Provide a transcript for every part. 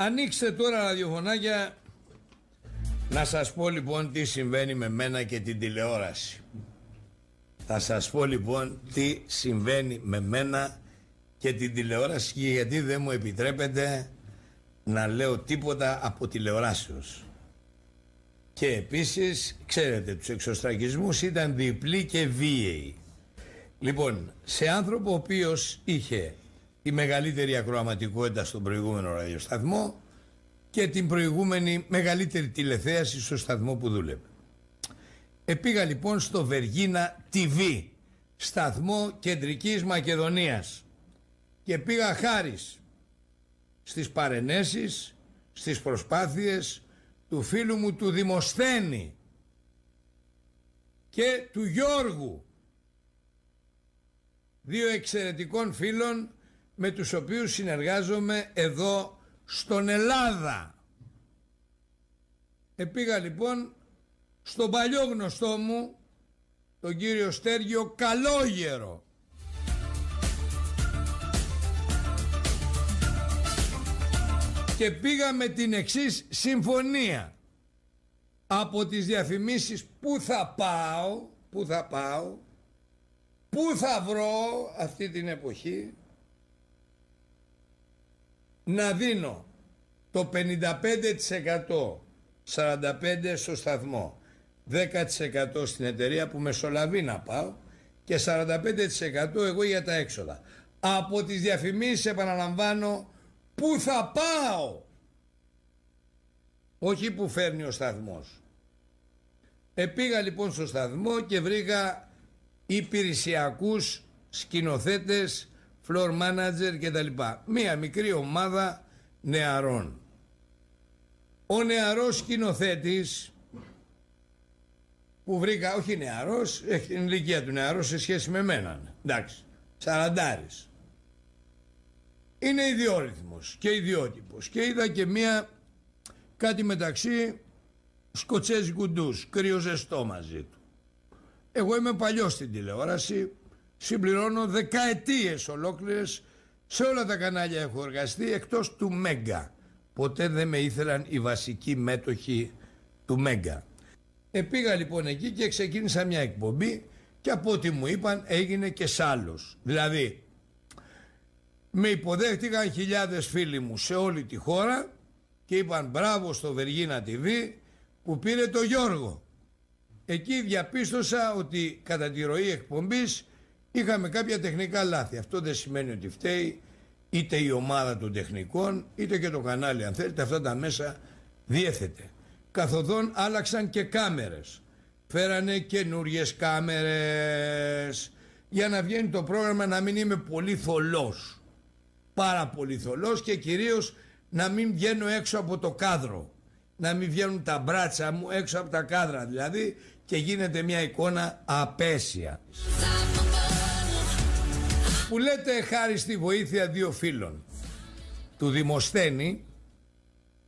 Ανοίξτε τώρα ραδιοφωνάκια να σας πω λοιπόν τι συμβαίνει με μένα και την τηλεόραση. Θα σας πω λοιπόν τι συμβαίνει με μένα και την τηλεόραση και γιατί δεν μου επιτρέπεται να λέω τίποτα από τηλεοράσεως. Και επίσης, ξέρετε, τους εξωστρακισμούς ήταν διπλή και βίαιοι. Λοιπόν, σε άνθρωπο ο οποίος είχε τη μεγαλύτερη ακροαματικότητα στον προηγούμενο ραδιοσταθμό και την προηγούμενη μεγαλύτερη τηλεθέαση στο σταθμό που δούλευε. Επήγα λοιπόν στο Βεργίνα TV, σταθμό κεντρικής Μακεδονίας και πήγα χάρης στις παρενέσεις, στις προσπάθειες του φίλου μου του Δημοσθένη και του Γιώργου δύο εξαιρετικών φίλων με τους οποίους συνεργάζομαι εδώ στον Ελλάδα. Επήγα λοιπόν στον παλιό γνωστό μου τον κύριο Στέργιο Καλόγερο και πήγα με την εξής συμφωνία από τις διαφημίσεις που θα πάω που θα πάω που θα βρω αυτή την εποχή να δίνω το 55% 45% στο σταθμό 10% στην εταιρεία που μεσολαβεί να πάω και 45% εγώ για τα έξοδα. Από τις διαφημίσεις επαναλαμβάνω πού θα πάω όχι που φέρνει ο σταθμός. Επήγα λοιπόν στο σταθμό και βρήκα υπηρεσιακούς σκηνοθέτες, floor manager κτλ. Μία μικρή ομάδα νεαρών. Ο νεαρός σκηνοθέτης που βρήκα, όχι νεαρός, έχει την ηλικία του νεαρός σε σχέση με μένα. Εντάξει, σαραντάρης. Είναι ιδιόρυθμος και ιδιότυπος και είδα και μία κάτι μεταξύ σκοτσέζικου ντους, κρύο ζεστό μαζί του. Εγώ είμαι παλιός στην τηλεόραση, συμπληρώνω δεκαετίες ολόκληρες, σε όλα τα κανάλια έχω εργαστεί εκτός του Μέγκα. Ποτέ δεν με ήθελαν οι βασικοί μέτοχοι του Μέγκα. Επήγα λοιπόν εκεί και ξεκίνησα μια εκπομπή και από ό,τι μου είπαν έγινε και σ' άλλος. Δηλαδή με υποδέχτηκαν χιλιάδες φίλοι μου σε όλη τη χώρα και είπαν μπράβο στο Βεργίνα TV που πήρε το Γιώργο. Εκεί διαπίστωσα ότι κατά τη ροή εκπομπής είχαμε κάποια τεχνικά λάθη. Αυτό δεν σημαίνει ότι φταίει είτε η ομάδα των τεχνικών είτε και το κανάλι αν θέλετε αυτά τα μέσα διέθετε. Καθοδόν άλλαξαν και κάμερες. Φέρανε καινούριες κάμερες. Για να βγαίνει το πρόγραμμα να μην είμαι πολύ θολός. Πάρα πολύ θολός και κυρίως να μην βγαίνω έξω από το κάδρο. Να μην βγαίνουν τα μπράτσα μου έξω από τα κάδρα δηλαδή και γίνεται μια εικόνα απέσιας που λέτε χάρη στη βοήθεια δύο φίλων. Του Δημοσθένη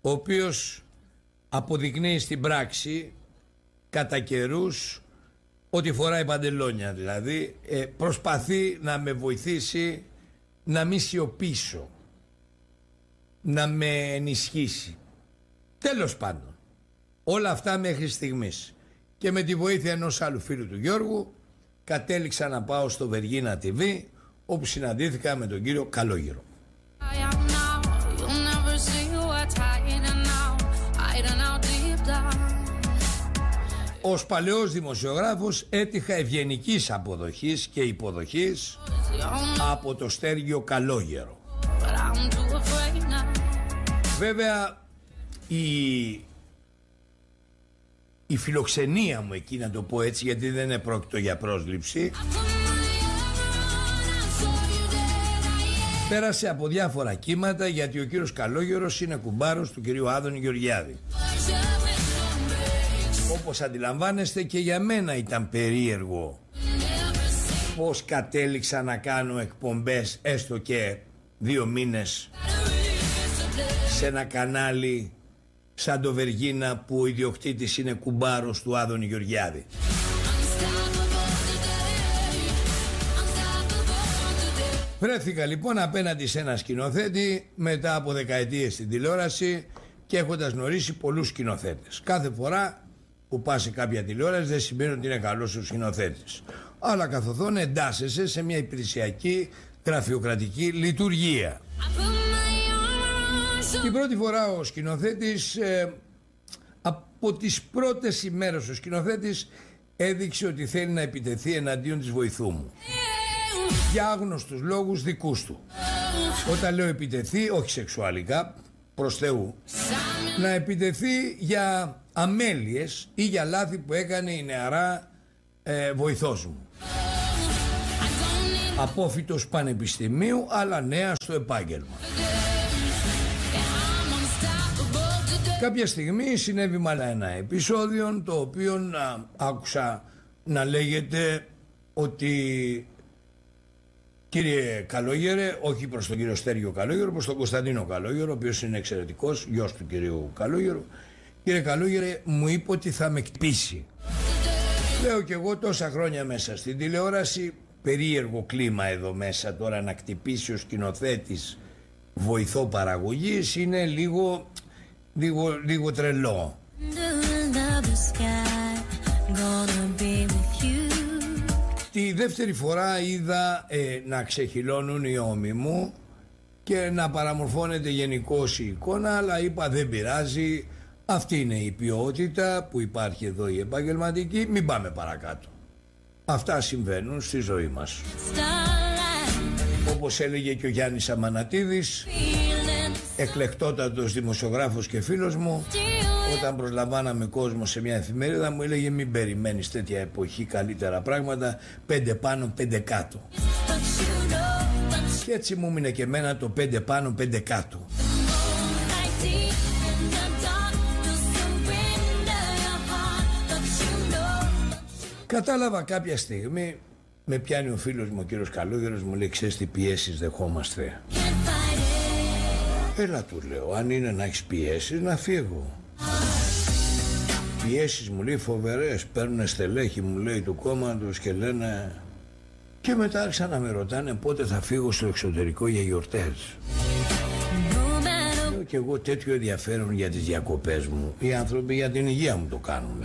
ο οποίος αποδεικνύει στην πράξη κατά καιρούς ότι φοράει παντελόνια δηλαδή ε, προσπαθεί να με βοηθήσει να μη σιωπήσω να με ενισχύσει. Τέλος πάντων όλα αυτά μέχρι στιγμής. Και με τη βοήθεια ενός άλλου φίλου του Γιώργου κατέληξα να πάω στο Βεργίνα TV όπου συναντήθηκα με τον κύριο Καλόγυρο. Ως παλαιός δημοσιογράφος έτυχα ευγενικής αποδοχής και υποδοχής από το στέργιο Καλόγερο. Βέβαια η, η φιλοξενία μου εκεί να το πω έτσι γιατί δεν είναι πρόκειτο για πρόσληψη πέρασε από διάφορα κύματα γιατί ο κύριος Καλόγερος είναι κουμπάρος του κυρίου Άδωνη Γεωργιάδη. Όπως αντιλαμβάνεστε και για μένα ήταν περίεργο πως κατέληξα να κάνω εκπομπές έστω και δύο μήνες σε ένα κανάλι σαν το Βεργίνα που ο ιδιοκτήτης είναι κουμπάρος του Άδωνη Βρέθηκα λοιπόν απέναντι σε ένα σκηνοθέτη μετά από δεκαετίες στην τηλεόραση και έχοντας γνωρίσει πολλούς σκηνοθέτες. Κάθε φορά που πας σε κάποια τηλεόραση δεν σημαίνει ότι είναι καλός ο σκηνοθέτης. Αλλά καθοθόν εντάσσεσαι σε μια υπηρεσιακή γραφειοκρατική λειτουργία. Την πρώτη φορά ο σκηνοθέτης, ε, από τις πρώτες ημέρες ο σκηνοθέτης έδειξε ότι θέλει να επιτεθεί εναντίον της βοηθού μου. Για άγνωστους λόγους δικούς του. Όταν λέω επιτεθεί, όχι σεξουαλικά, προς Θεού, να επιτεθεί για αμέλειες ή για λάθη που έκανε η νεαρά ε, βοηθός μου. Απόφυτος πανεπιστημίου, αλλά νέα στο επάγγελμα. Κάποια στιγμή συνέβη μάλλον ένα επεισόδιο το οποίο να, άκουσα να λέγεται ότι κύριε Καλόγερε, όχι προς τον κύριο Στέργιο Καλόγερο, προς τον Κωνσταντίνο Καλόγερο, ο οποίος είναι εξαιρετικός, γιος του κυρίου Καλόγερου. Κύριε Καλόγερε, μου είπε ότι θα με κτυπήσει. Λέω και εγώ τόσα χρόνια μέσα στην τηλεόραση, περίεργο κλίμα εδώ μέσα τώρα να κτυπήσει ο σκηνοθέτης βοηθό παραγωγής είναι λίγο λίγο, λίγο τρελό. Δεύτερη φορά είδα ε, να ξεχυλώνουν οι ώμοι μου και να παραμορφώνεται γενικώς η εικόνα αλλά είπα δεν πειράζει. Αυτή είναι η ποιότητα που υπάρχει εδώ η επαγγελματική. Μην πάμε παρακάτω. Αυτά συμβαίνουν στη ζωή μας. Όπως έλεγε και ο Γιάννης Αμανατίδης εκλεκτότατος δημοσιογράφος και φίλος μου όταν προσλαμβάναμε κόσμο σε μια εφημερίδα μου έλεγε μην περιμένεις τέτοια εποχή καλύτερα πράγματα πέντε πάνω πέντε κάτω και έτσι μου μείνε και εμένα το πέντε πάνω πέντε κάτω. Κατάλαβα κάποια στιγμή με πιάνει ο φίλος μου ο κύριος Καλόγερος μου λέει ξέρεις τι πιέσεις δεχόμαστε Έλα του λέω, αν είναι να έχεις πιέσεις να φύγω. Πιέσεις μου λέει φοβερές, παίρνουν στελέχη μου λέει του κόμματος και λένε. Και μετά άρχισαν να με ρωτάνε πότε θα φύγω στο εξωτερικό για γιορτές. Λέω και εγώ τέτοιο ενδιαφέρον για τις διακοπές μου. Οι άνθρωποι για την υγεία μου το κάνουν.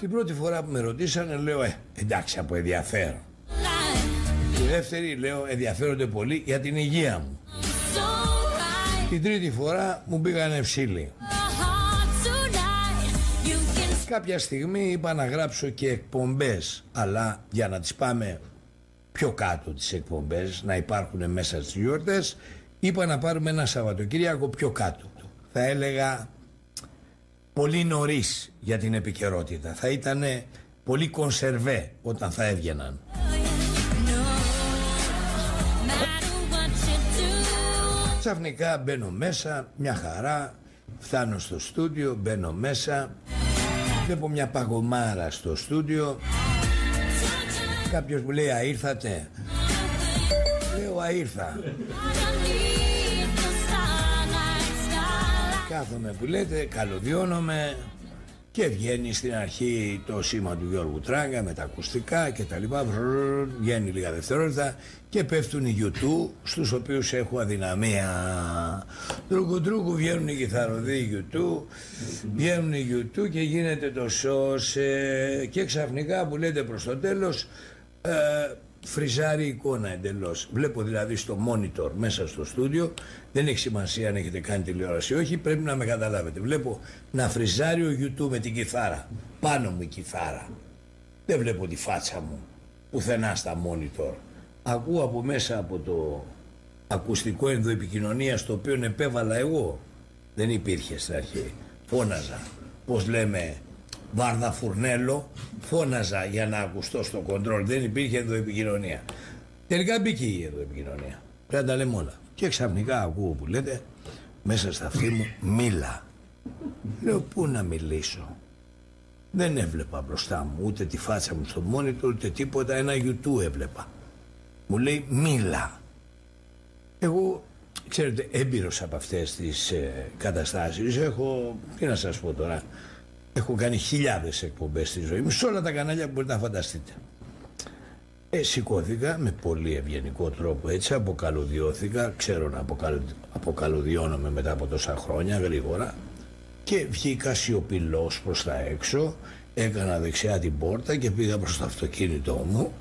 Την πρώτη φορά που με ρωτήσανε λέω ε, εντάξει από ενδιαφέρον. Τη δεύτερη λέω ενδιαφέρονται πολύ για την υγεία μου. Την τρίτη φορά μου πήγαν ευσύλοι. Κάποια στιγμή είπα να γράψω και εκπομπές αλλά για να τις πάμε πιο κάτω τις εκπομπές να υπάρχουν μέσα στις γιορτές είπα να πάρουμε ένα Σαββατοκύριακο πιο κάτω. Θα έλεγα πολύ νωρίς για την επικαιρότητα. Θα ήταν πολύ κονσερβέ όταν θα έβγαιναν. Ξαφνικά μπαίνω μέσα, μια χαρά, φτάνω στο στούντιο, μπαίνω μέσα, βλέπω μια παγωμάρα στο στούντιο, κάποιος μου λέει «Αήρθατε» Λέω «Αήρθα» Κάθομαι που λέτε, καλωδιώνομαι και βγαίνει στην αρχή το σήμα του Γιώργου Τράγκα με τα ακουστικά και τα λοιπά. Βγαίνει λίγα δευτερόλεπτα και πέφτουν οι YouTube στους οποίους έχω αδυναμία. Τρούκου τρούκου βγαίνουν οι κιθαροδοί YouTube, βγαίνουν οι YouTube και γίνεται το σως και ξαφνικά που λέτε προς το τέλος ε, φριζάρει εικόνα εντελώς. Βλέπω δηλαδή στο monitor μέσα στο στούντιο, δεν έχει σημασία αν έχετε κάνει τηλεόραση ή όχι, πρέπει να με καταλάβετε. Βλέπω να φριζάρει ο YouTube με την κιθάρα. Πάνω μου η κιθάρα. Δεν βλέπω τη φάτσα μου πουθενά στα monitor. Ακούω από μέσα από το ακουστικό ενδοεπικοινωνία το οποίο επέβαλα εγώ. Δεν υπήρχε στην αρχή. Φώναζα. Πώς λέμε Βάρδα Φουρνέλο, φώναζα για να ακουστώ στο κοντρόλ. Δεν υπήρχε εδώ επικοινωνία. Τελικά μπήκε η εδώ επικοινωνία. Πρέπει να τα λέμε όλα. Και ξαφνικά ακούω που λέτε μέσα στα αυτή μου μίλα. Λέω πού να μιλήσω. Δεν έβλεπα μπροστά μου ούτε τη φάτσα μου στο μόνιτο ούτε τίποτα. Ένα YouTube έβλεπα. Μου λέει μίλα. Εγώ ξέρετε έμπειρος από αυτές τις ε, καταστάσεις έχω, τι να σας πω τώρα, Έχω κάνει χιλιάδες εκπομπές στη ζωή μου. Σε όλα τα κανάλια που μπορείτε να φανταστείτε. Ε, σηκώθηκα με πολύ ευγενικό τρόπο έτσι, αποκαλουδιώθηκα, ξέρω να αποκαλου... αποκαλουδιώνομαι μετά από τόσα χρόνια γρήγορα. Και βγήκα σιωπηλός προς τα έξω, έκανα δεξιά την πόρτα και πήγα προς το αυτοκίνητό μου.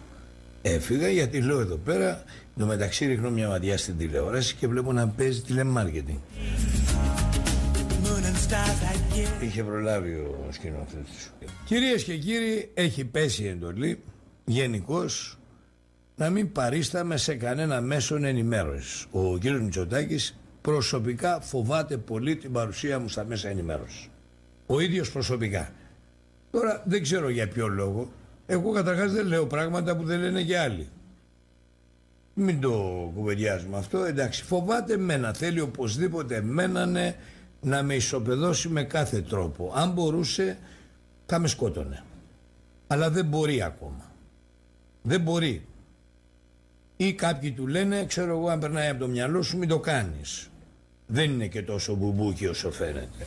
Έφυγα γιατί λέω εδώ πέρα, το μεταξύ ρίχνω μια ματιά στην τηλεόραση και βλέπω να παίζει τηλεμάρκετινγκ. Είχε προλάβει ο σκηνοθέτης. Κυρίες και κύριοι, έχει πέσει η εντολή γενικώς να μην παρίσταμε σε κανένα μέσο ενημέρωσης. Ο κύριος Μητσοτάκης προσωπικά φοβάται πολύ την παρουσία μου στα μέσα ενημέρωσης. Ο ίδιος προσωπικά. Τώρα δεν ξέρω για ποιο λόγο εγώ καταρχάς δεν λέω πράγματα που δεν λένε και άλλοι. Μην το κουβεντιάζουμε αυτό. Εντάξει, φοβάται μένα. Θέλει οπωσδήποτε μένανε να με ισοπεδώσει με κάθε τρόπο. Αν μπορούσε θα με σκότωνε. Αλλά δεν μπορεί ακόμα. Δεν μπορεί. Ή κάποιοι του λένε, ξέρω εγώ αν περνάει από το μυαλό σου μην το κάνεις. Δεν είναι και τόσο μπουμπούκι όσο φαίνεται.